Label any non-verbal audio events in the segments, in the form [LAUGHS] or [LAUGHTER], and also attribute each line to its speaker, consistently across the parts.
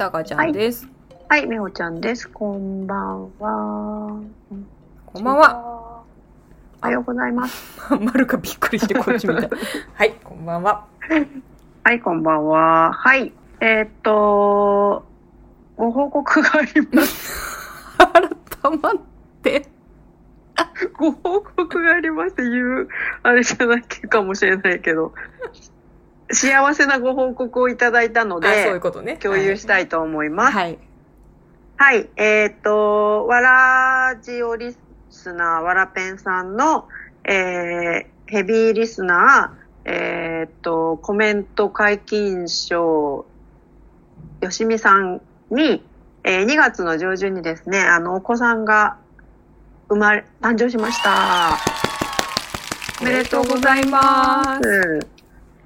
Speaker 1: たかちゃんです。
Speaker 2: はい、めほちゃんです。こんばんは。
Speaker 1: こんばんは。
Speaker 2: おはようございます。[LAUGHS]
Speaker 1: まるかびっくりしてこっち見た。[LAUGHS] はい、こんばんは。
Speaker 2: はい、こんばんは。はい。えーっと、ご報告があります。[LAUGHS]
Speaker 1: 改まって。
Speaker 2: ご報告があります言う、あれじゃないかもしれないけど、幸せなご報告をいただいたの
Speaker 1: あ、そういう
Speaker 2: で、
Speaker 1: ことね。
Speaker 2: 共有したいと思います。
Speaker 1: はい。
Speaker 2: はい、えーっと、わらじおリスナー、わらペンさんの、えー、ヘビーリスナー、えーっと、コメント解禁賞、よしみさんに、えー2月の上旬にですね、あの、お子さんが生まれ、誕生しました。
Speaker 1: おめでとうございます。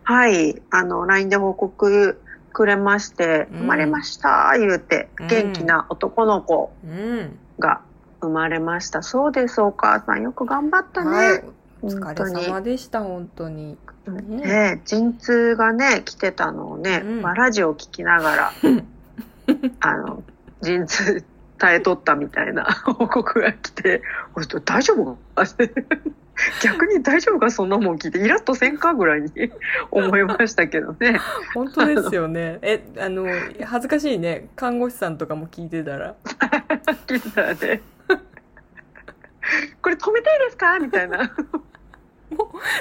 Speaker 2: うんはい、あの、LINE で報告くれまして、
Speaker 1: うん
Speaker 2: 生まれました、言うて、
Speaker 1: うん
Speaker 2: 元気な男の子
Speaker 1: うん。
Speaker 2: が生まれました。そうです、お母さん。よく頑張ったね。
Speaker 1: はい。お疲
Speaker 2: 本当に
Speaker 1: れ様でした、本当に。ね
Speaker 2: ね陣痛がね、来てたのをね、
Speaker 1: うん
Speaker 2: まあラジオを聞きながら、[LAUGHS] あの、陣痛耐えとったみたいな報告が来て、大丈夫？か [LAUGHS] 逆に大丈夫かそんなもん聞いて、イラッとせんかぐらいに [LAUGHS] 思いましたけどね。[LAUGHS]
Speaker 1: 本当ですよね。え、あの、恥ずかしいね。看護師さんとかも聞いてたら。
Speaker 2: 聞いたらね。これ止めていいですか？みたいな。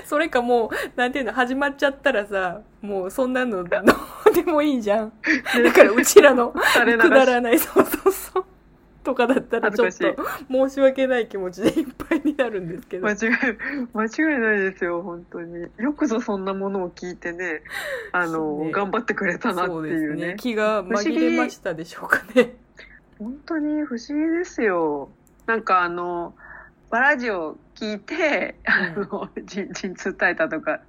Speaker 1: それかもう、なんていうの、始まっちゃったらさ、もうそんなのどうでもいいじゃん。だからうちらのくだらない、そうそうそう。とかだったらちょっと申し訳ない気持ちでいっぱいになるんですけど。
Speaker 2: 間違い、[LAUGHS] 間違いないですよ、本当に。よくぞそんなものを聞いてね、[LAUGHS] あの、
Speaker 1: ね
Speaker 2: 頑張ってくれたなっていうね。
Speaker 1: ね。気が紛れましたでしょうかね。[LAUGHS]
Speaker 2: 本当に不思議ですよ。なんかあの、バラジオ聞いて、あの、陣陣痛耐えたとか、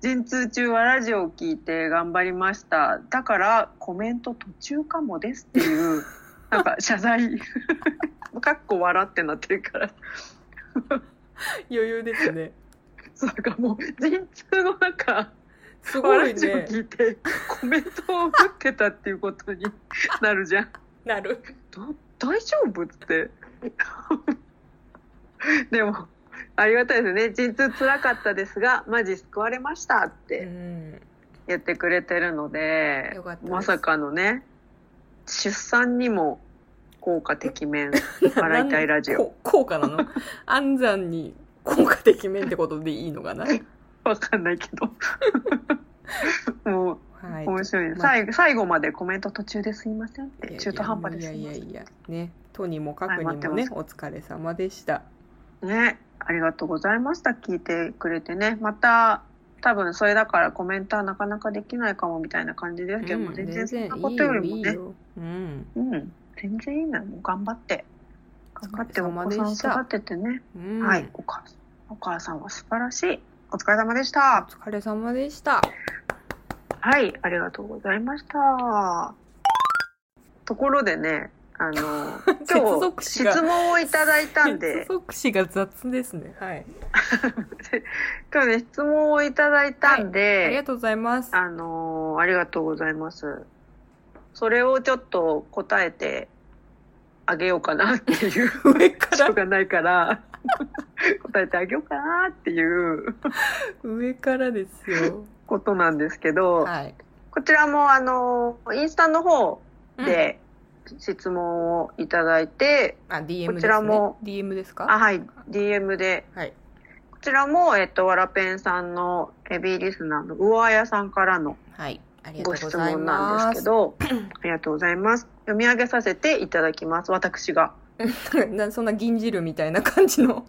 Speaker 2: 陣痛中はラジオを聞いて頑張りました。だからコメント途中かもですっていう、なんか謝罪。[LAUGHS] かっこ笑ってなってるから。
Speaker 1: 余裕ですね。
Speaker 2: そうなんかもう陣痛の中、
Speaker 1: すごいね。
Speaker 2: 聞いてコメントを打ってたっていうことに [LAUGHS] なるじゃん。
Speaker 1: なる。
Speaker 2: ど大丈夫って。でも、ありがたいですね。陣痛辛かったですが、マジ救われましたっ
Speaker 1: う
Speaker 2: て
Speaker 1: ん。
Speaker 2: 言ってくれてるのでまさかのね、出産にも効果てきめん、笑いたいラジオ。
Speaker 1: こ効果なの？安産に効果的面ってことでいいのかな？[LAUGHS]
Speaker 2: わかんないけど。[LAUGHS] もう、
Speaker 1: はい。
Speaker 2: 面白いね。
Speaker 1: まあ
Speaker 2: 最後最後までコメント途中ですいませんって、中途半端です
Speaker 1: いや
Speaker 2: い
Speaker 1: やいや、ね。とにもかくにもね、
Speaker 2: って
Speaker 1: お疲れ様でした。
Speaker 2: ね、ありがとうございました。聞いてくれてね。また、多分それだからコメントはなかなかできないかもみたいな感じですけども、
Speaker 1: うん
Speaker 2: 全然そんなことよ
Speaker 1: よ、
Speaker 2: りもね、
Speaker 1: いいよ。うん。
Speaker 2: うん、全然いいのよ。もう頑張って。頑張ってお子さん育ててね。
Speaker 1: うん、
Speaker 2: はい、お母さん。お母さんは素晴らしい。お疲れ様でした
Speaker 1: お。疲れ様でした。
Speaker 2: はい、ありがとうございました。ところでね、あの、[LAUGHS]
Speaker 1: 接
Speaker 2: 今日質問をいただいたん
Speaker 1: 接
Speaker 2: で、
Speaker 1: 続詞が雑ですね。はい。[LAUGHS]
Speaker 2: 今日ね、質問をいただいたんで、
Speaker 1: ありがとうございます。
Speaker 2: あのーありがとうございます。それをちょっと答えてあげようかなっていう [LAUGHS]
Speaker 1: 上から、
Speaker 2: しょうがないから、答えてあげようかなっていう
Speaker 1: 上からですよ。
Speaker 2: ことなんですけど、
Speaker 1: はい。
Speaker 2: こちらもあのーインスタの方
Speaker 1: うん、
Speaker 2: で質問をいただいて、
Speaker 1: あ、DM ですね。
Speaker 2: こちらも
Speaker 1: DM ですか？
Speaker 2: あ、はい、DM で、
Speaker 1: はい。
Speaker 2: こちらも、えっと、わらペンさんのヘビーリスナーの魚あやさんからの
Speaker 1: はい。
Speaker 2: ご質問な。んですけど、[CLEARS THROAT] ありがとうございます。読み上げさせていただきます、私が。[LAUGHS]
Speaker 1: なそんな銀汁みたいな感じの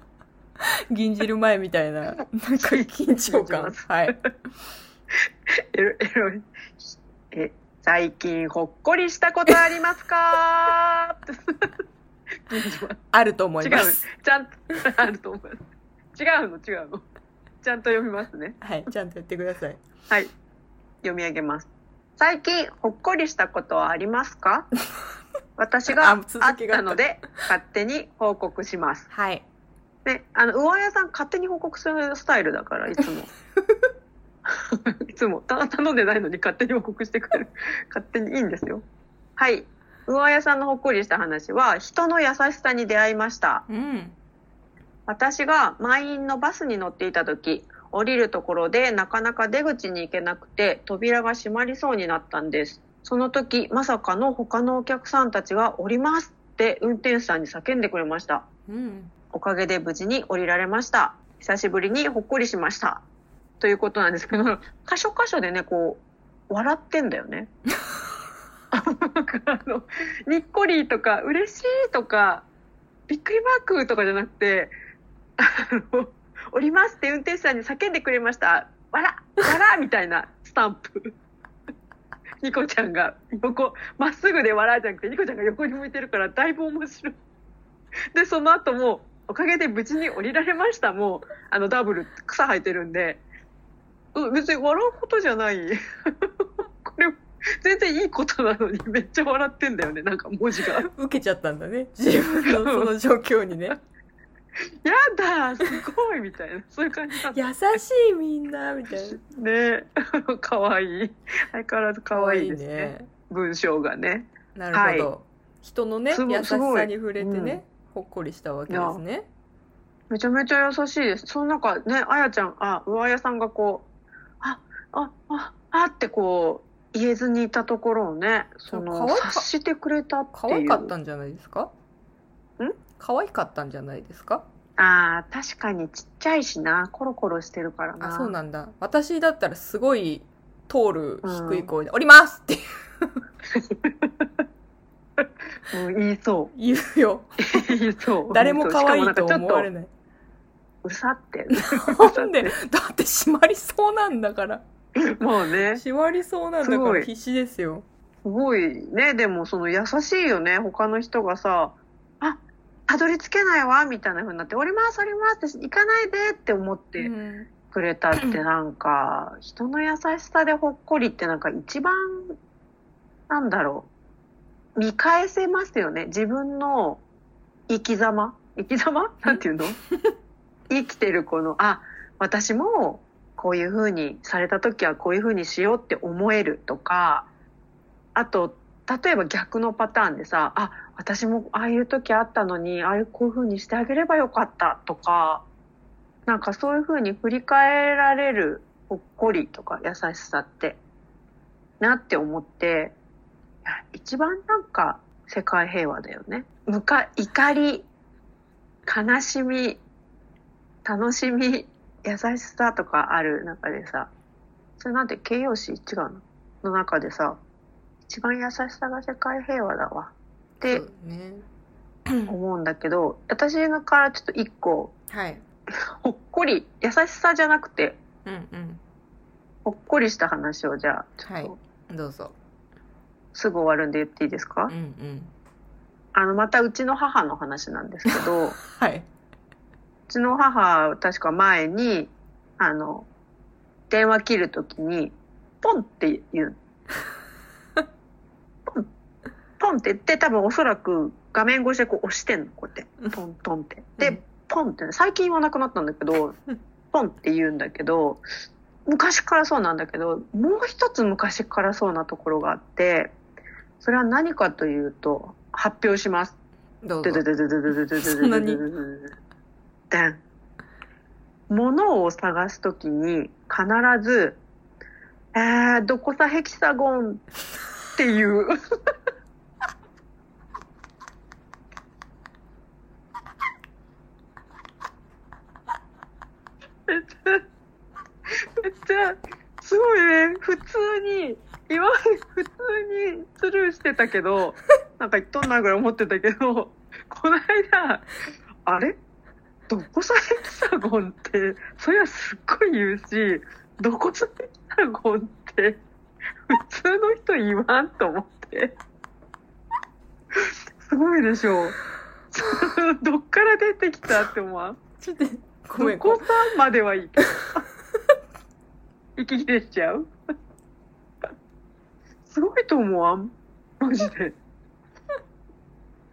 Speaker 1: [LAUGHS] 銀汁前みたいななんか緊張感 [LAUGHS] はい
Speaker 2: エロ、エロい。え、最近ほっこりしたことありますか？[LAUGHS]
Speaker 1: あると思
Speaker 2: 違
Speaker 1: いうます
Speaker 2: ちゃんと、[LAUGHS] あると思います。違うの、違うの。ちゃんと読みますね。
Speaker 1: はいちゃんとやってください
Speaker 2: はい。読み上げます。最近ほっこりしたことはありますか？[LAUGHS] 私が
Speaker 1: あ
Speaker 2: あっ
Speaker 1: た
Speaker 2: たので、勝手に報告します。
Speaker 1: はい
Speaker 2: ね、あの、魚屋さん勝手に報告するスタイルだから、いつも。[LAUGHS] いつもた頼んでないのに勝手に報告してくれる。[LAUGHS] 勝手にいいんですよ。はい。魚屋さんのほっこりした話は、人の優しさに出会いました。
Speaker 1: うん。
Speaker 2: 私が満員のバスに乗っていた時、降りるところでなかなか出口に行けなくて、扉が閉まりそうになったんです。その時、まさかの他のお客さんたちが降りますって運転手さんに叫んでくれました。
Speaker 1: うん。
Speaker 2: おかげで無事に降りられました。久しぶりにほっこりしました。ということなんですけど、箇所箇所でね、こう、笑ってんだよね。あの、にっこりとか、嬉しいとか、びっくりマークとかじゃなくて、あの、降りますって運転手さんに叫んでくれました。笑笑みたいなスタンプ。ニコちゃんが横、まっすぐで笑うじゃなくて、ニコちゃんが横に向いてるから、だいぶ面白い。で、その後も、おかげで無事に降りられました。もう、あの、ダブル、草生えてるんで、別に笑うことじゃない。[LAUGHS] これ、全然いいことなのに、めっちゃ笑ってんだよね、なんか文字が。
Speaker 1: 受けちゃったんだね。自分のその状況にね。
Speaker 2: やだすごいみたいな、そういう感じだ。
Speaker 1: 優しいみんな、みたいな。
Speaker 2: ねかわいい。相変わらずかわいいですね。文章がね。
Speaker 1: なるほど。人のね、優しさに触れてね、ほっこりしたわけですね。
Speaker 2: めちゃめちゃ優しいです。その中ね、あやちゃん、あ、上屋さんがこう、あ、あ、あ、あってこう、言えずにいたところをね、その、
Speaker 1: か
Speaker 2: 察してくれたって
Speaker 1: 可
Speaker 2: いう。
Speaker 1: 愛かったんじゃないですか？
Speaker 2: ん？
Speaker 1: 可愛かったんじゃないですか？
Speaker 2: ああ、確かにちっちゃいしな、コロコロしてるからな。
Speaker 1: あ、そうなんだ。私だったらすごい通る低い声で、降りますって
Speaker 2: うん、言いそ
Speaker 1: 言うよ。
Speaker 2: う。言いそう。
Speaker 1: 誰も可愛いと思われない。
Speaker 2: とうさって。[LAUGHS]
Speaker 1: なんで、だって閉まりそうなんだから。[LAUGHS]
Speaker 2: もうね、
Speaker 1: 閉まりそうなんだか
Speaker 2: すごい
Speaker 1: ら必死ですよ。
Speaker 2: すごいね、でもその優しいよね、他の人がさ、あ、たどり着けないわ、みたいな風になって、降ります、降りますって、行かないでって思っ
Speaker 1: う
Speaker 2: て
Speaker 1: ん。
Speaker 2: くれたってなんか、[CLEARS THROAT] 人の優しさでほっこりってなんか一番、なんだろう、見返せますよね。自分の生き様？生き様？[LAUGHS] なんていうの？生きてるこの、あ、私もこういう風にされた時はこういう風にしようって思えるとか、あと、例えば逆のパターンでさ、あ、私もああいう時あったのに、ああいうこういう風にしてあげればよかったとか、なんかそういう風に振り返られるほっこりとか優しさって、なって思って、いや一番なんか世界平和だよね。むか、怒り、悲しみ、楽しみ、優しさとかある中でさ、それなんて形容詞違うの？の中でさ、一番優しさが世界平和だわって。思うんだけど、私からちょっと一個、
Speaker 1: はい。
Speaker 2: ほっこり、優しさじゃなくて、
Speaker 1: うんうん。
Speaker 2: ほっこりした話をじゃあ、ちょっ
Speaker 1: はい
Speaker 2: と。
Speaker 1: どうぞ。
Speaker 2: すぐ終わるんで言っていいですか、
Speaker 1: うんうん。
Speaker 2: あの、またうちの母の話なんですけど、う [LAUGHS]
Speaker 1: はい。
Speaker 2: ちの母、確か前に、あの、電話切るときに、ポンって言う。[LAUGHS] ポン、ポンって言って、多分おそらく画面越しでこう押してんの、こうやって。トントンって。で、
Speaker 1: うん
Speaker 2: ポンってね、最近はなくなったんだけど
Speaker 1: うん、
Speaker 2: ポンって言うんだけど、昔からそうなんだけど、もう一つ昔からそうなところがあって、それは何かというと、発表します。
Speaker 1: どうぞそんなに
Speaker 2: で。物を探すときに必ず、えー、どこさヘキサゴンっていう。めっちゃ、めっちゃ、すごいね、普通に、今まで普通にスルーしてたけど、なんか言っとんなぐらい思ってたけど、この間、あれ？どこさヘキサゴンって、そりゃすっごい言うし、どこさヘキサゴンって、普通の人言わんと思って。すごいでしょ。[LAUGHS] どっから出てきたって思わん？
Speaker 1: ちょっと、ごめん、
Speaker 2: どこさまではいいけど。息切れしちゃう？すごいと思わん？マジで。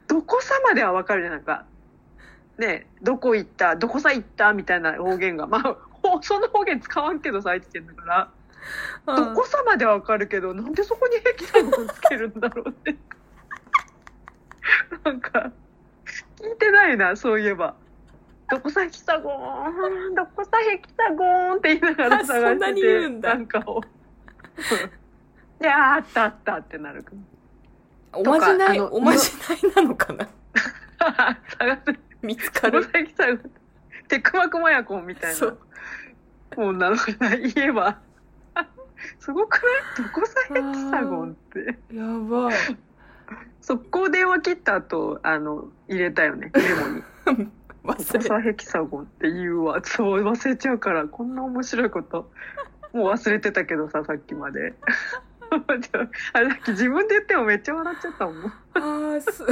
Speaker 2: どこさまではわかるじゃん、なんか。ねえどこ行った、どこさ行ったみたいな方言が。まあ、その方言使わんけどさ、愛知県だから。
Speaker 1: うん
Speaker 2: どこさまでわかるけど、なんでそこにヘキサゴンつけるんだろうって。[LAUGHS] なんか、聞いてないな、そういえば。どこさヘキサゴン、どこさヘキサゴンって言いながら探してて、
Speaker 1: なに言うんだ
Speaker 2: なんかを。[LAUGHS] で、あったあったってなる。
Speaker 1: おまじない、おまじないなのかな？[LAUGHS]
Speaker 2: 探す。
Speaker 1: 見つかる
Speaker 2: どこ。さヘキサゴン。テクマクマヤコンみたいなもんなのかな、言えば。[LAUGHS] すごくない？どこさヘキサゴンって。
Speaker 1: やばい。
Speaker 2: 速攻電話切った後、あの、入れたよね、メモに。[LAUGHS]
Speaker 1: 忘れ
Speaker 2: コサヘキサゴンって言うわ。そう、忘れちゃうから、こんな面白いこと。もう忘れてたけどさ、さっきまで。[LAUGHS] あれ、さっき自分で言ってもめっちゃ笑っちゃったもん。
Speaker 1: あーす、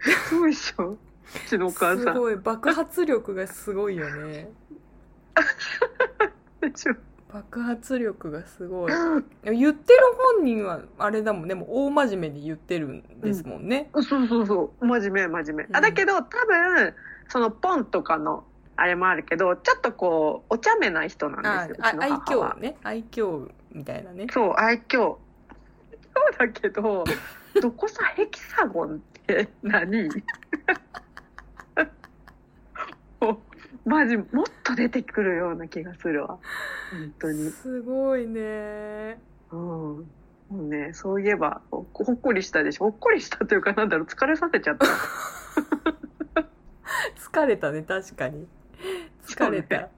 Speaker 2: すごいっしょ。うちのお母さん。
Speaker 1: すごい。爆発力がすごいよね。
Speaker 2: でしょ
Speaker 1: 爆発力がすごい。言ってる本人は、あれだもんね。もう大真面目に言ってるんですもんね。
Speaker 2: そうそうそう。真面目、真面目。
Speaker 1: うん
Speaker 2: あ、だけど、多分、そのポンとかの、あれもあるけど、ちょっとこう、お茶目な人なん
Speaker 1: あ
Speaker 2: ですよ。
Speaker 1: あ愛
Speaker 2: うちの母は
Speaker 1: 嬌ね。愛嬌みたいなね。
Speaker 2: そう、愛嬌。そうだけど、どこさヘキサゴンって何？[LAUGHS] マジ、もっと出てくるような気がするわ。本当に。
Speaker 1: すごいね。
Speaker 2: うん。もうね、そういえば、ほほっこりしたでしょ？ほっこりしたというか、なんだろう、疲れさせちゃった。[LAUGHS]
Speaker 1: 疲れたね、確かに。疲れた。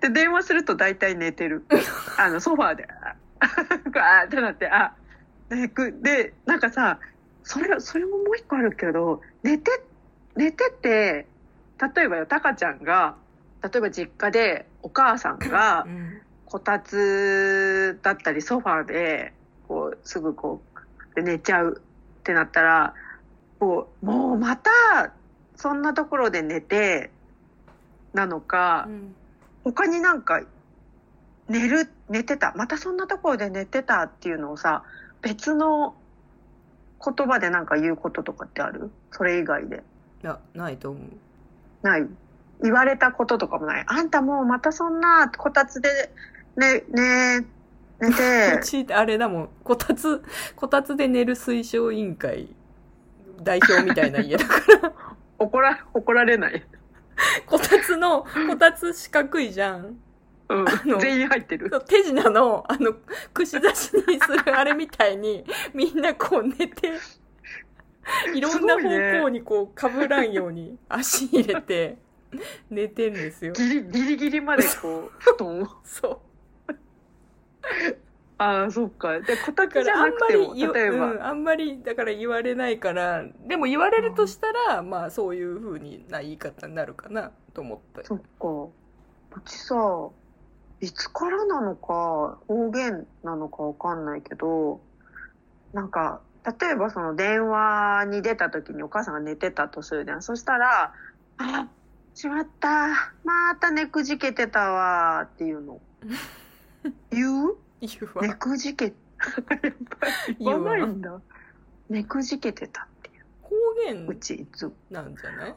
Speaker 2: で、電話すると大体寝てる。[LAUGHS] あの、ソファーで、あーってなって、あ、で、なんかさ、それ、それももう一個あるけど、寝て、寝てて、例えばよ、タカちゃんが、例えば実家でお母さんがこたつだったりソファーで、こう、すぐこう、寝ちゃうってなったら、こう、もうまた、そんなところで寝て、なのか、
Speaker 1: うん
Speaker 2: 他になんか寝る寝てたまたそんなところで寝てたっていうのをさ別の言葉でなんか言うこととかってある？それ以外で
Speaker 1: いや、ないと思う。
Speaker 2: ない？言われたこととかもないあんたもうまたそんなこたつでねね寝
Speaker 1: う
Speaker 2: て [LAUGHS]
Speaker 1: ち、あれだもん。こたつ、こたつで寝る推奨委員会代表みたいな家だから。[LAUGHS]
Speaker 2: 怒ら怒られない、[LAUGHS]
Speaker 1: こたつの、こたつ四角いじゃん。
Speaker 2: うん。
Speaker 1: の、
Speaker 2: 全員入ってる。
Speaker 1: 手品の、あの、串刺しにするあれみたいに、[LAUGHS] みんなこう寝て、いろんな方向にこう被らんように足入れて、寝てんですよ。
Speaker 2: ギリギリギリまでこう布団を。
Speaker 1: そう。[LAUGHS]
Speaker 2: ああそっか。でこた
Speaker 1: だか
Speaker 2: つじゃ
Speaker 1: らあま
Speaker 2: なんくても
Speaker 1: り言わ、
Speaker 2: 例えば、
Speaker 1: うん、あんまりだから言われないからでも言われるとしたら、まあそういう風にな言い方になるかなと思った
Speaker 2: そっか。うちさ、いつからなのか、方言なのかわかんないけど、なんか、例えばその電話に出た時にお母さんが寝てたとするじゃん。そしたら、あ、しまった。また寝くじけてたわっていうの。[LAUGHS] 言う？
Speaker 1: 言うわ
Speaker 2: 寝くじけ、やっぱり言わないんだ。寝くじけてたっていう。
Speaker 1: 方言
Speaker 2: うちいつも。
Speaker 1: なんじゃない？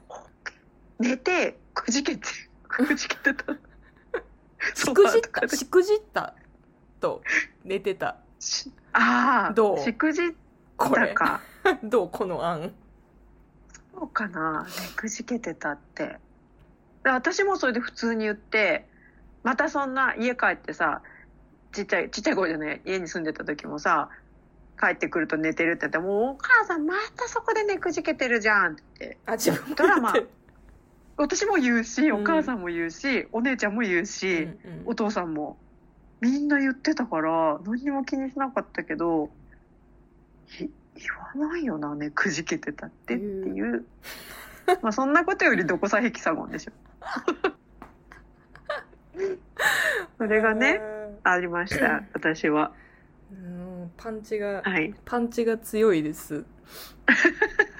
Speaker 2: 寝て、くじけて、くじけてた。[LAUGHS]
Speaker 1: しくじった [LAUGHS] しくじったと寝てた
Speaker 2: しああ、
Speaker 1: どう？
Speaker 2: しくじったか。[LAUGHS]
Speaker 1: どう？この案
Speaker 2: そうかな。ねくじけてたって。で私もそれで普通に言って、またそんな家帰ってさ、ちっちゃい、ちっちゃい子じゃない、家に住んでた時もさ、帰ってくると寝てるって言って、もうお母さんまたそこでねくじけてるじゃんって。
Speaker 1: あ自分も
Speaker 2: ドラマ私も言うし、
Speaker 1: うん
Speaker 2: お母さんも言うし、お姉ちゃんも言うし、
Speaker 1: うんうん
Speaker 2: お父さんも。みんな言ってたから、何にも気にしなかったけど、ひ言わないよな、ね、くじけてたってっていう。[LAUGHS] まあそんなことよりどこさヘキサゴンでしょ。[LAUGHS] それがね、ありました、私は。
Speaker 1: うんパンチが
Speaker 2: はい。
Speaker 1: パンチが強いです。[LAUGHS]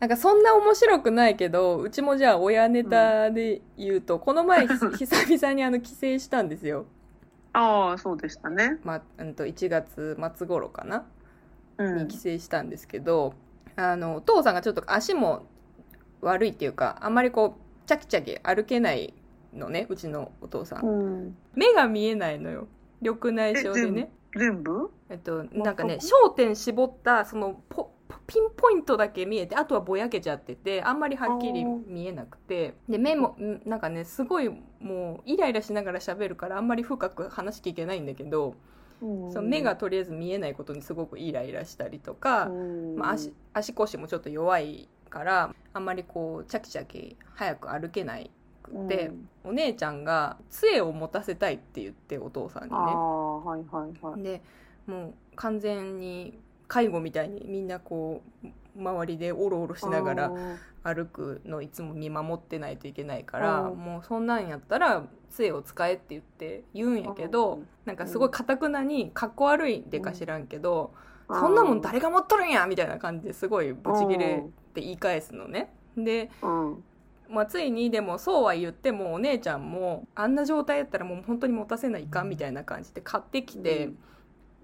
Speaker 1: なんかそんな面白くないけど、うちもじゃあ親ネタで言うと、この前ひ [LAUGHS] 久々にあの帰省したんですよ。
Speaker 2: ああ、そうでしたね。
Speaker 1: まあ、うんと1月末頃かな？
Speaker 2: うん
Speaker 1: に帰。省したんですけど、あの、お父さんがちょっと足も悪いっていうかあんまりこうチャキチャキ歩けないのねうちのお父さん、
Speaker 2: うん。
Speaker 1: 目が見えないのよ緑内障でね
Speaker 2: 全部？
Speaker 1: えっとなんかね焦点絞ったそのピンポイントだけ見えてあとはぼやけちゃっててあんまりはっきり見えなくて。で目もんなんかねすごいもうイライラしながら喋るからあんまり深く話聞けないんだけど、
Speaker 2: うん。
Speaker 1: その目がとりあえず見えないことにすごくイライラしたりとか、
Speaker 2: うん。
Speaker 1: まあ、足足腰もちょっと弱いからあんまりこうチャキチャキ早く歩けないくて、
Speaker 2: うん。
Speaker 1: お姉ちゃんが杖を持たせたいって言ってお父さんにね。
Speaker 2: はいはいはい。
Speaker 1: でもう完全に介護みたいにみんなこう周りでおろおろしながら歩くのいつも見守ってないといけないから
Speaker 2: うん
Speaker 1: もうそんなんやったら杖を使えって言って言うんやけど
Speaker 2: うん
Speaker 1: なんかすごいかたくなにかっこ悪いでか知らんけど
Speaker 2: うん。
Speaker 1: そんなもん誰が持っとるんやみたいな感じですごいブチギレって言い返すのね。で
Speaker 2: うん。
Speaker 1: まあ、ついにでもそうは言ってもお姉ちゃんもあんな状態やったらもう本当に持たせないかんみたいな感じで買ってきて、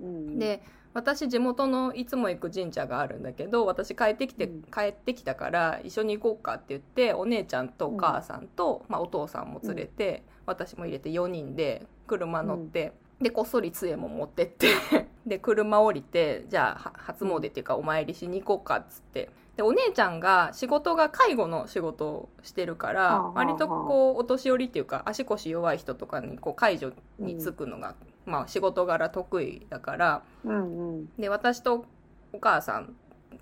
Speaker 2: うん、
Speaker 1: で私地元のいつも行く神社があるんだけど私帰ってきて、
Speaker 2: うん。
Speaker 1: 帰ってきたから一緒に行こうかって言ってお姉ちゃんとお母さんと、まあ、お父さんも連れて、私も入れて4人で車乗って、でこっそり杖も持ってって [LAUGHS] で車降りてじゃあは初詣っていうかお参りしに行こうかっつって。でお姉ちゃんが仕事が介護の仕事をしてるから割とこうお年寄りっていうか足腰弱い人とかにこう介助につくのが、まあ、仕事柄得意だから。
Speaker 2: うんうん。
Speaker 1: で私とお母さん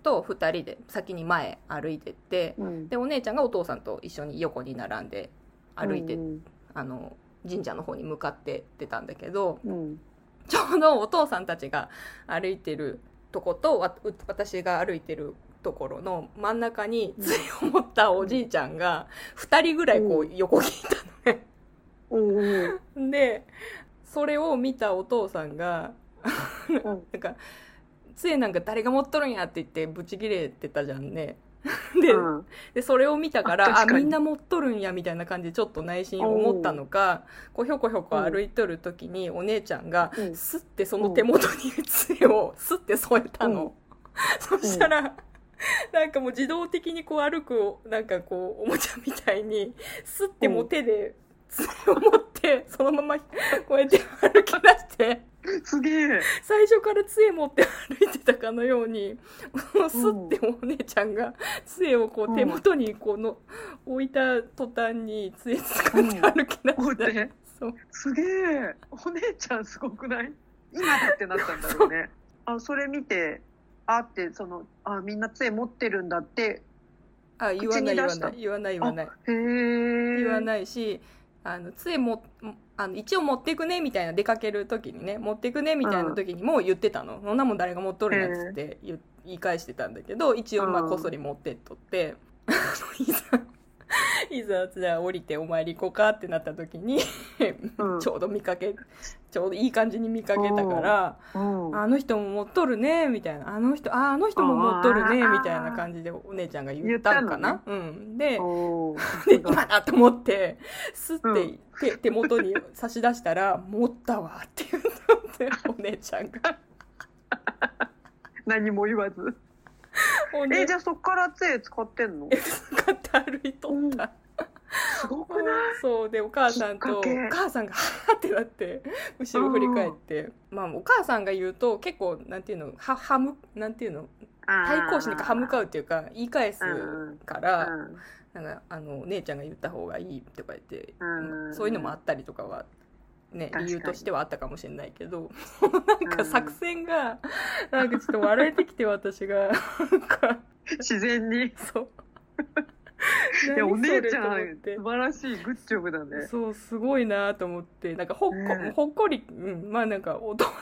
Speaker 1: と2人で先に前歩いてって
Speaker 2: うん。
Speaker 1: でお姉ちゃんがお父さんと一緒に横に並んで歩いて、
Speaker 2: うん
Speaker 1: あの神社の方に向かってってたんだけど
Speaker 2: うん。
Speaker 1: ちょうどお父さんたちが歩いてるとこと私が歩いてるところの真ん中に杖を持ったおじいちゃんが2人ぐらいこう横にいたのね。
Speaker 2: うんうん。[LAUGHS]
Speaker 1: でそれを見たお父さんが
Speaker 2: うん。
Speaker 1: なんか杖なんか誰が持っとるんやって言ってブチギレてたじゃんね。で,、
Speaker 2: うん。
Speaker 1: でそれを見たからあみんな持っとるんやみたいな感じでちょっと内心思ったのかこう。ひょこひょこ歩いとる時にお姉ちゃんが
Speaker 2: うん。
Speaker 1: スッてその手元に杖をスッて添えたの。そしたら、なんかもう自動的にこう歩くなんかこうおもちゃみたいにスッてもう手で杖を持ってそのままこうやって歩き出して。
Speaker 2: すげえ。
Speaker 1: 最初から杖持って歩いてたかのようにスッてお姉ちゃんが杖をこう手元にこうの置いた途端に杖使って歩き出した、
Speaker 2: 持って
Speaker 1: そう。
Speaker 2: すげえ。お姉ちゃんすごくない？今だってなったんだろうね。あそれ見てあってそのあみんな杖持ってるんだって
Speaker 1: あ言わない言わない言わない言わない。
Speaker 2: へえ。
Speaker 1: 言わないしあの杖もあの一応持っていくねみたいな出かける時にね持っていくねみたいな時にも言ってたの、そんなもん誰が持っとるんやっつって言言い返してたんだけど一応まあ
Speaker 2: うん
Speaker 1: こっそり持ってっとって、[LAUGHS] [LAUGHS] いざじゃあ降りてお参り行こうかってなった時に、
Speaker 2: うん。
Speaker 1: ちょうど見かけちょうどいい感じに見かけたから、
Speaker 2: うん。
Speaker 1: あの人も持っとるねみたいな。あの人ああの人も持っとるねみたいな感じでお姉ちゃんが言ったんかな、うん、で
Speaker 2: お [LAUGHS]
Speaker 1: で
Speaker 2: ー
Speaker 1: 今だと思ってスッて
Speaker 2: うん。
Speaker 1: 手,、手元に差し出したら「持ったわ」って言ったってお姉ちゃんが。[LAUGHS]
Speaker 2: 何も言わずえじゃあそっから杖使ってんの？
Speaker 1: 使って歩いとった。
Speaker 2: すごくない？
Speaker 1: そうでお母さんとお
Speaker 2: きっかけ。
Speaker 1: 母さんが「はあ」ってなって後ろ振り返って。まあお母さんが言うと結構なんていうのははむなんていうの？対抗心とか歯向かうっていうか言い返すから、
Speaker 2: うん
Speaker 1: なんかあのお姉ちゃんが言った方がいいとか言って、
Speaker 2: うん。
Speaker 1: そういうのもあったりとかは、ね、理由としてはあったかもしれないけどなんか作戦がなんかちょっと笑えてきて私が。なんか
Speaker 2: 自然に。
Speaker 1: そう。
Speaker 2: いやお姉ちゃん素晴らしいグッジョブだね。
Speaker 1: そうすごいなと思って。なんかほっこ,、
Speaker 2: ね。
Speaker 1: ほっこり、うん、まあなんかお父さん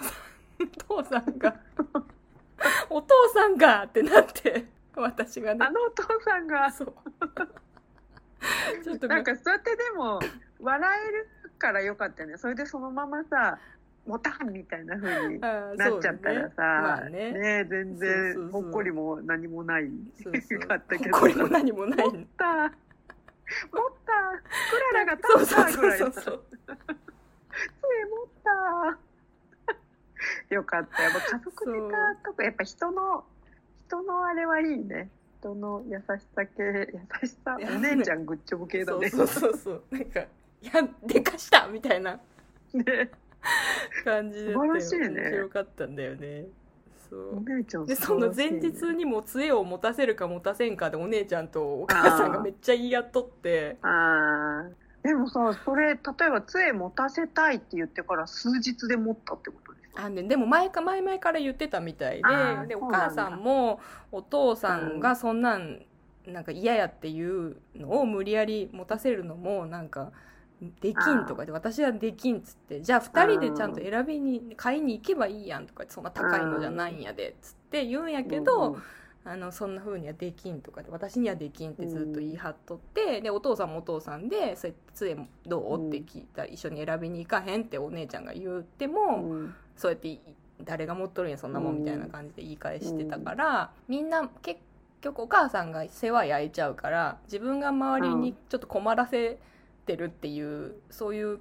Speaker 1: お父さんが [LAUGHS] お父さんがってなって私がね。
Speaker 2: あのお父さんが。
Speaker 1: そう。ちょっと
Speaker 2: なんかそうやってでも笑えるからよかったよね。それでそのままさボタンみたいな風になっちゃったらさ、
Speaker 1: まあね。
Speaker 2: ね全然ほっこりも何もない。かったけど。
Speaker 1: ほっこりも何もない。
Speaker 2: 持った持ったクララが立ったぐらいだ [LAUGHS]
Speaker 1: そうそう
Speaker 2: 杖持ったよかった。やっぱ家族ネタとかやっぱ人の人のあれはいいね。人の優しさ系、優しさ、お姉ちゃんグッチョブ系だね。
Speaker 1: そうそうそうそう。なんか「いやでかした!」みたいな。
Speaker 2: ね
Speaker 1: 感じで
Speaker 2: 素晴らしいね。
Speaker 1: 面白かったんだよね。そう。
Speaker 2: お姉ちゃん
Speaker 1: でその前日にも杖を持たせるか持たせんかでお姉ちゃんとお母さんがめっちゃ言い合っとって。
Speaker 2: あー。でもさ、それ、例えば杖持たせたいって言ってから数日で持ったってことでしょ
Speaker 1: あででも前か前々から言ってたみたいででお母さんもお父さんがそんなんなんか嫌やっていうのを無理やり持たせるのもなんかできんとかで私はできんっつってじゃあ2人でちゃんと選びに買いに行けばいいやんとかそんな高いのじゃないんやでっつって言うんやけど、
Speaker 2: うん
Speaker 1: あのそんな風にはできんとかで私にはできんってずっと言い張っとって、でお父さんもお父さんで「それ杖どう?」って聞いたら一緒に選びに行かへんってお姉ちゃんが言っても、
Speaker 2: うん。
Speaker 1: そうやって誰が持っとるんやそんなもんみたいな感じで言い返してたから、みんな結局お母さんが世話焼いちゃうから自分が周りにちょっと困らせてるっていう、そういう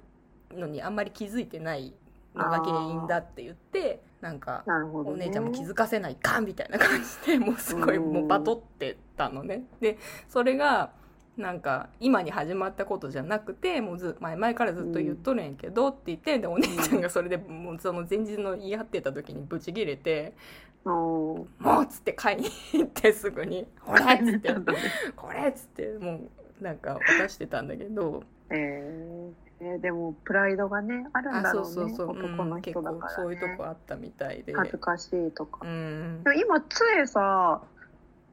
Speaker 1: のにあんまり気づいてないのが原因だって言ってなんか
Speaker 2: ね。
Speaker 1: お姉ちゃんも気づかせないかんみたいな感じでもうすごい
Speaker 2: うん
Speaker 1: もうバトってたのね。でそれがなんか今に始まったことじゃなくてもうず前々からずっと言っとるんやけどって言ってでお姉ちゃんがそれでもうその前日の言い張ってた時にブチギレて
Speaker 2: うん「
Speaker 1: もう!」っつって買いに行ってすぐに「これ!」っつって [LAUGHS]
Speaker 2: なんだね「
Speaker 1: これ!」っつってもうなんか渡してたんだけど
Speaker 2: えーえーでも、プライドがね、あるん
Speaker 1: あ
Speaker 2: だろね。
Speaker 1: そううそうそう、
Speaker 2: 男の人だから、ね。
Speaker 1: 構そういうとこあったみたいで。
Speaker 2: 恥ずかしいとか。
Speaker 1: うん。
Speaker 2: でも今、杖さ、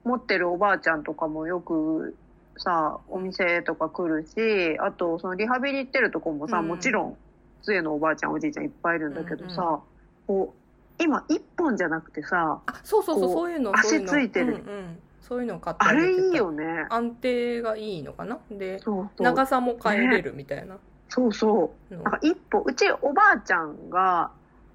Speaker 2: 持ってるおばあちゃんとかもよくさ、お店とか来るし、あと、そのリハビリ行ってるとこもさ、
Speaker 1: うん。
Speaker 2: もちろん、杖のおばあちゃん、おじいちゃんいっぱいいるんだけどさ、
Speaker 1: うん
Speaker 2: こう、今、一本じゃなくてさ、
Speaker 1: あそうそうそうそういうの
Speaker 2: 足ついてる。
Speaker 1: うんうん、そういうのを買って
Speaker 2: あれ
Speaker 1: げてた
Speaker 2: いいよね。
Speaker 1: 安定がいいのかな？で。長さも変えれるみたいな
Speaker 2: そうそう。
Speaker 1: の、
Speaker 2: なんか一歩、うちおばあちゃんが、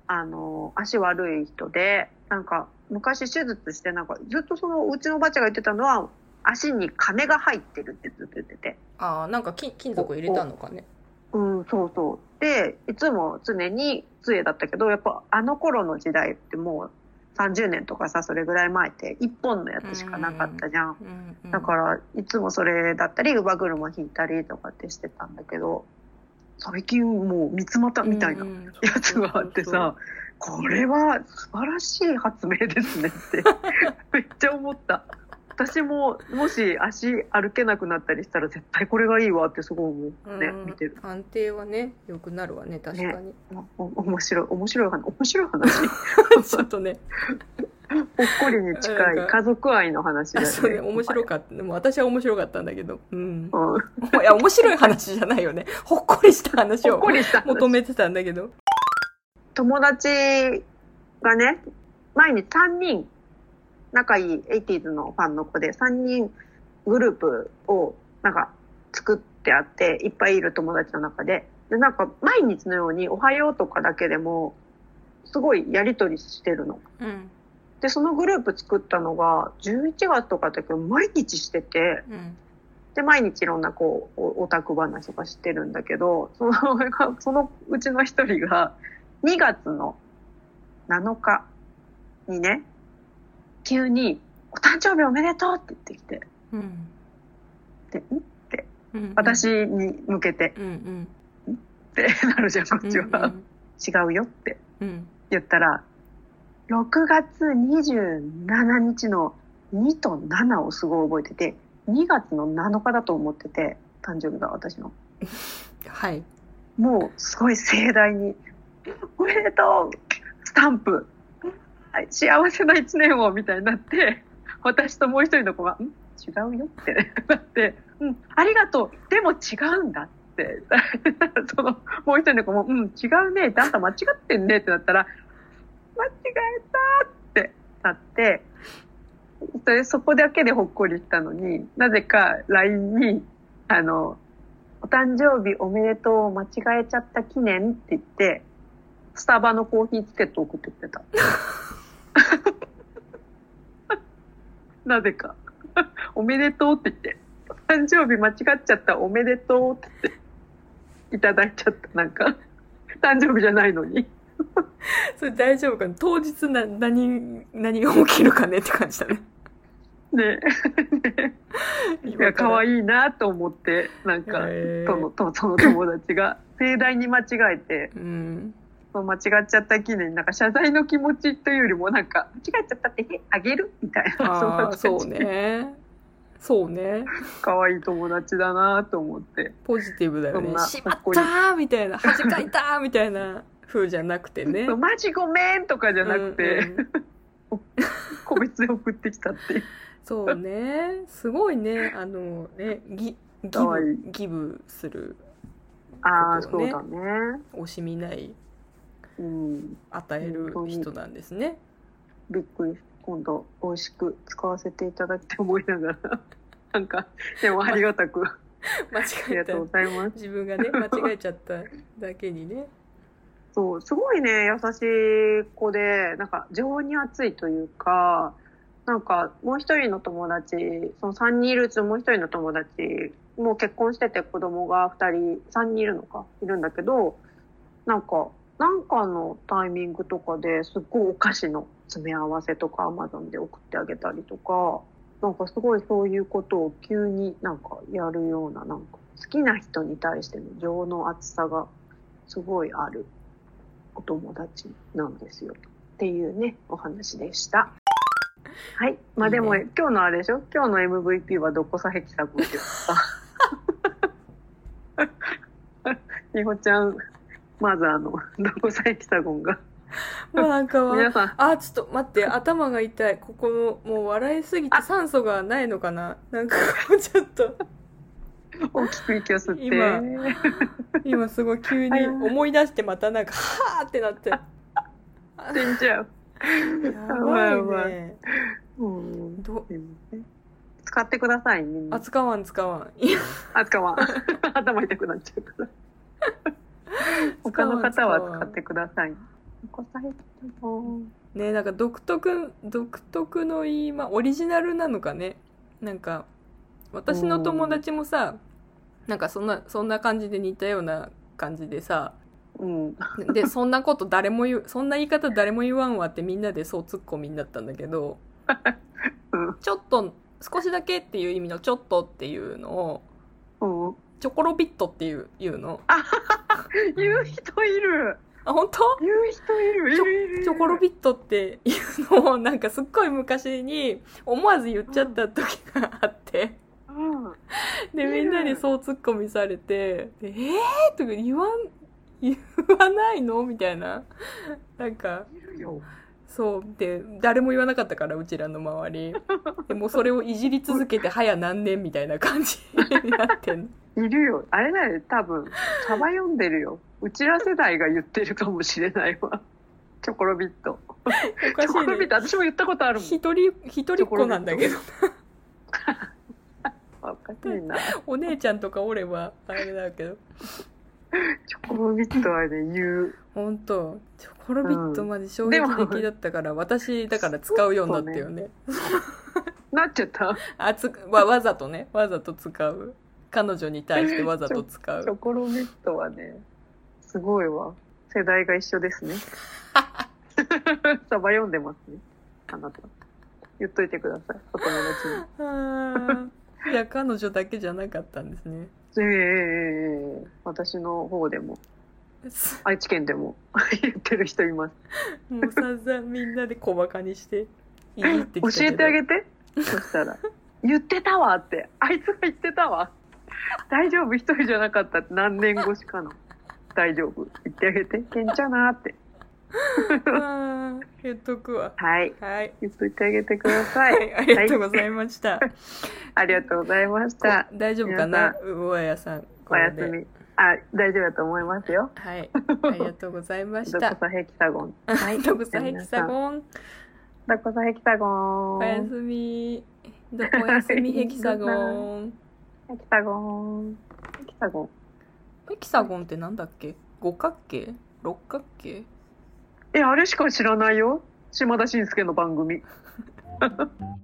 Speaker 2: あの、足悪い人で、なんか昔手術して、なんかずっとそのうちのおばあちゃんが言ってたのは、足に金が入ってるってずっと言ってて。
Speaker 1: ああなんか金金属入れたのかね
Speaker 2: うん、そうそう。で、いつも常に杖だったけど、やっぱあの頃の時代ってもう30年とかさ、それぐらい前って一本のやつしかなかったじゃん。だから、いつもそれだったり、乳母車引いたりとかってしてたんだけど、最近もう三つ股みたいなやつがあってさ、これは素晴らしい発明ですねって、[LAUGHS] めっちゃ思った。私も、もし足歩けなくなったりしたら絶対これがいいわってすごい思うね、
Speaker 1: うん
Speaker 2: 見てる。
Speaker 1: 安定はね良くなるわね確かに、
Speaker 2: お面白い、面白い話、面白い話。[LAUGHS]
Speaker 1: ちょっとね
Speaker 2: ほっこりに近い家族愛の話だよね。
Speaker 1: あそうね面白
Speaker 2: か
Speaker 1: かったでも私は面白かったんだけどうん
Speaker 2: うん。[LAUGHS]
Speaker 1: いや面白い話じゃないよねほっこりした話を。求めてたんだけど
Speaker 2: 友達がね、前に3人、仲いい 80s のファンの子で3人グループをなんか作ってあって、いっぱいいる友達の中で。で、なんか毎日のようにおはようとかだけでも、すごいやりとりしてるの。
Speaker 1: うん。
Speaker 2: で、そのグループ作ったのが11月とかだけど毎日してて、
Speaker 1: うん。
Speaker 2: で、毎日いろんなこう、おオタク話とかしてるんだけど、その、[LAUGHS] そのうちの一人が、2月の7日にね、急に、お誕生日おめでとうって言ってきて、
Speaker 1: うん。
Speaker 2: で、ん？って、
Speaker 1: うん
Speaker 2: 私に向けて、
Speaker 1: うんうん。
Speaker 2: ってなるじゃん、こっちは。
Speaker 1: うん。
Speaker 2: 違うよって
Speaker 1: うん。
Speaker 2: 言ったら、6月27日の2と7をすごい覚えてて、2月の7日だと思ってて、誕生日が私の。[LAUGHS]
Speaker 1: はい。
Speaker 2: もうすごい盛大に、おめでとうスタンプ。はい幸せな一年をみたいになって、私ともう一人の子が、ん？違うよってなって、うん、ありがとう。でも違うんだって、[LAUGHS] その、もう一人の子も、うん、違うね。って、あんた間違ってんねってなったら、間違えたってなって、それそこだけでほっこりしたのに、なぜか LINE に、あの、お誕生日おめでとうを間違えちゃった記念って言って、スタバのコーヒーチケット送ってくれた。[LAUGHS] なぜか。おめでとうって言って、お誕生日間違っちゃった。おめでとうって言って、いただいちゃった。なんか、[LAUGHS] 誕生日じゃないのに。[LAUGHS]
Speaker 1: それ大丈夫かな？当日な何何が起きるかねって感じだね
Speaker 2: ね。[LAUGHS] いや、可愛いなと思って、なんか、
Speaker 1: へー
Speaker 2: との、と、その友達が、盛大に間違えて、
Speaker 1: うん。
Speaker 2: そう間違っちゃった記念に、なんか謝罪の気持ちというよりも、なんか、間違えちゃったって、えあげる？みたいな。そ
Speaker 1: う。ね。そうね。
Speaker 2: 可愛い友達だなと思って。
Speaker 1: ポジティブだよねしまったーみたいな。恥かいたーみたいな風じゃなくてね。[LAUGHS]
Speaker 2: マジごめんとかじゃなくて、
Speaker 1: うんうん [LAUGHS]
Speaker 2: 個別で送ってきたっていう。
Speaker 1: そうね。すごいね。あのね、ギギブ、ギブする、
Speaker 2: ああ、
Speaker 1: ことをね
Speaker 2: そうだね。
Speaker 1: 惜しみない、
Speaker 2: うん。
Speaker 1: 与える人なんですね。
Speaker 2: びっくり今度美味しく使わせていただきて思いながら [LAUGHS] なんかでもありがたくあ
Speaker 1: 間違えた
Speaker 2: りがとう。ございます
Speaker 1: 自分がね、間違えちゃっただけにね。
Speaker 2: そうすごいね優しい子でなんか情に熱いというかなんかもう一人の友達その3人いるうちのもう一人の友達もう結婚してて子供が2人3人いるのかいるんだけどなんかなんかのタイミングとかですっごいお菓子の詰め合わせとかアマゾンで送ってあげたりとかなんかすごいそういうことを急になんかやるようななんか好きな人に対しての情の厚さがすごいあるお友達なんですよっていうねお話でした。はい。まあでも、
Speaker 1: いいね
Speaker 2: 今日のあれでしょ？今日の MVP はどこさヘキサゴンって言った？[LAUGHS] みほちゃん、まずあの、どこさヘキサゴンが。
Speaker 1: もうなんかわ
Speaker 2: 皆さん、
Speaker 1: あ、ちょっと待って、頭が痛い。ここの、もう笑いすぎて酸素がないのかな？なんかこうちょっと、
Speaker 2: 大きく息を吸って。
Speaker 1: 今今すごい急に思い出してまたなんか、はーってなって。
Speaker 2: 死んじゃう。
Speaker 1: やばいね。
Speaker 2: う？ん。
Speaker 1: ど
Speaker 2: 使ってください、みんな。
Speaker 1: あ、使わん使わん。
Speaker 2: あ、使わん。頭痛くなっちゃうから。[LAUGHS] 他の方は使ってください。
Speaker 1: ねなんか独特、独特の言いま、オリジナルなのかね。なんか、私の友達もさ、なんかそんな、そんな感じで似たような感じでさ、
Speaker 2: うん。
Speaker 1: で、そんなこと誰も言う、そんな言い方誰も言わんわってみんなでそうツッコミになったんだけど、[LAUGHS]
Speaker 2: うん
Speaker 1: ちょっと、少しだけっていう意味のちょっとっていうのを、
Speaker 2: うん。
Speaker 1: チョコロビットっていう、いうの。[LAUGHS]
Speaker 2: 言う人いる。
Speaker 1: あ、本当？
Speaker 2: 言う人いる。いるいる
Speaker 1: チョコロビットっていうのを [LAUGHS] なんかすっごい昔に思わず言っちゃった時があって、
Speaker 2: うん。
Speaker 1: で、みんなにそうツッコミされて、でえー？とか言わん、言わないの？みたいな。なんか、
Speaker 2: いるよ。
Speaker 1: そう。で、誰も言わなかったから、うちらの周り。[LAUGHS] でもうそれをいじり続けて、早何年みたいな感じになってんの。
Speaker 2: いるよ。あれだよ、多分。サバ読んでるよ。うちら世代が言ってるかもしれないわ。チョコロビット。
Speaker 1: おかしいね
Speaker 2: チョコロビッ。ト、私も言ったことあるもん。
Speaker 1: 一人、一人っ子なんだけど、
Speaker 2: お [LAUGHS] かしいな。
Speaker 1: お姉ちゃんとかおれば、あれだけど。[LAUGHS]
Speaker 2: チョコロビットはね、言う。
Speaker 1: ほんと、チョコロビットまで衝
Speaker 2: で
Speaker 1: 撃
Speaker 2: も
Speaker 1: 的だったから、私、だから使うようになったよね。
Speaker 2: なっちゃった。
Speaker 1: あつわ、わざとね、わざと使う。彼女に対して [LAUGHS] わざと使
Speaker 2: チョ
Speaker 1: う。
Speaker 2: コロビットはね、すごいわ。世代が一緒ですね。[LAUGHS] サバ読んでますね。あなた。言っといてください。お友達
Speaker 1: あーいや、彼女だけじゃなかったんですね。
Speaker 2: に。ええ私の方でも、愛知県でも [LAUGHS] 言ってる人います。
Speaker 1: もう散々みんなで小馬鹿にして、いじってき
Speaker 2: 教えてあげて。そしたら、言ってたわって。あいつが言ってたわ。大丈夫、一人じゃなかったって何年越しかの。大丈夫？言ってあげて。けんちゃなーって。
Speaker 1: 言っとくわ。
Speaker 2: はい。
Speaker 1: はい。
Speaker 2: 言っといてあげてくださ。
Speaker 1: はいい、ありがとうございました。
Speaker 2: ありがとうございました。
Speaker 1: 大丈夫かな？うわやさん。
Speaker 2: おやすみ。あ、大丈夫だと思いますよ。
Speaker 1: はい。ありがとうございました。
Speaker 2: どこさヘキサゴン。はい。
Speaker 1: どこさヘキサゴン。[LAUGHS]
Speaker 2: どこさヘキサゴン。
Speaker 1: おやすみ。どおやすみヘキサゴン。
Speaker 2: ヘキサゴン。ヘキサゴン。
Speaker 1: ヘキサゴンってなんだっけ？五角形？六角形？
Speaker 2: え、あれしか知らないよ。島田紳介の番組。[LAUGHS]